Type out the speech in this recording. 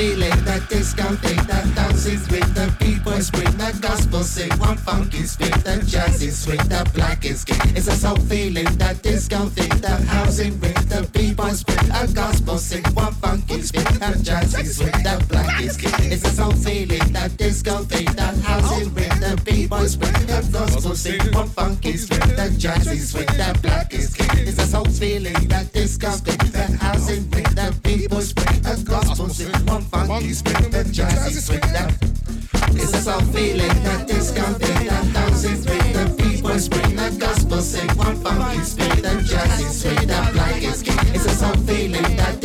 feeling, that disco thing, that dancing swing, the people swing, that gospel sing, one funky spin, that jazzy swing, that black is king. It's a soul feeling, that disco thing, that housing ring, the people spin, that gospel sing, one funky spin, that jazzy swing, that black is king. It's a soul feeling, that disco thing, that housing ring, the people spin, that gospel sing, one funky spin, that jazzy swing, that black is king. It's a soul feeling, that disco thing, that housing ring, that people spin, that gospel sing, one funky spin, that jazzy swing, that it's a soul feeling, that disco thing, that dancing swing, the people spring, that gospel sing, one funky spin, that jazzy swing, that black is king. It's a soul feeling, that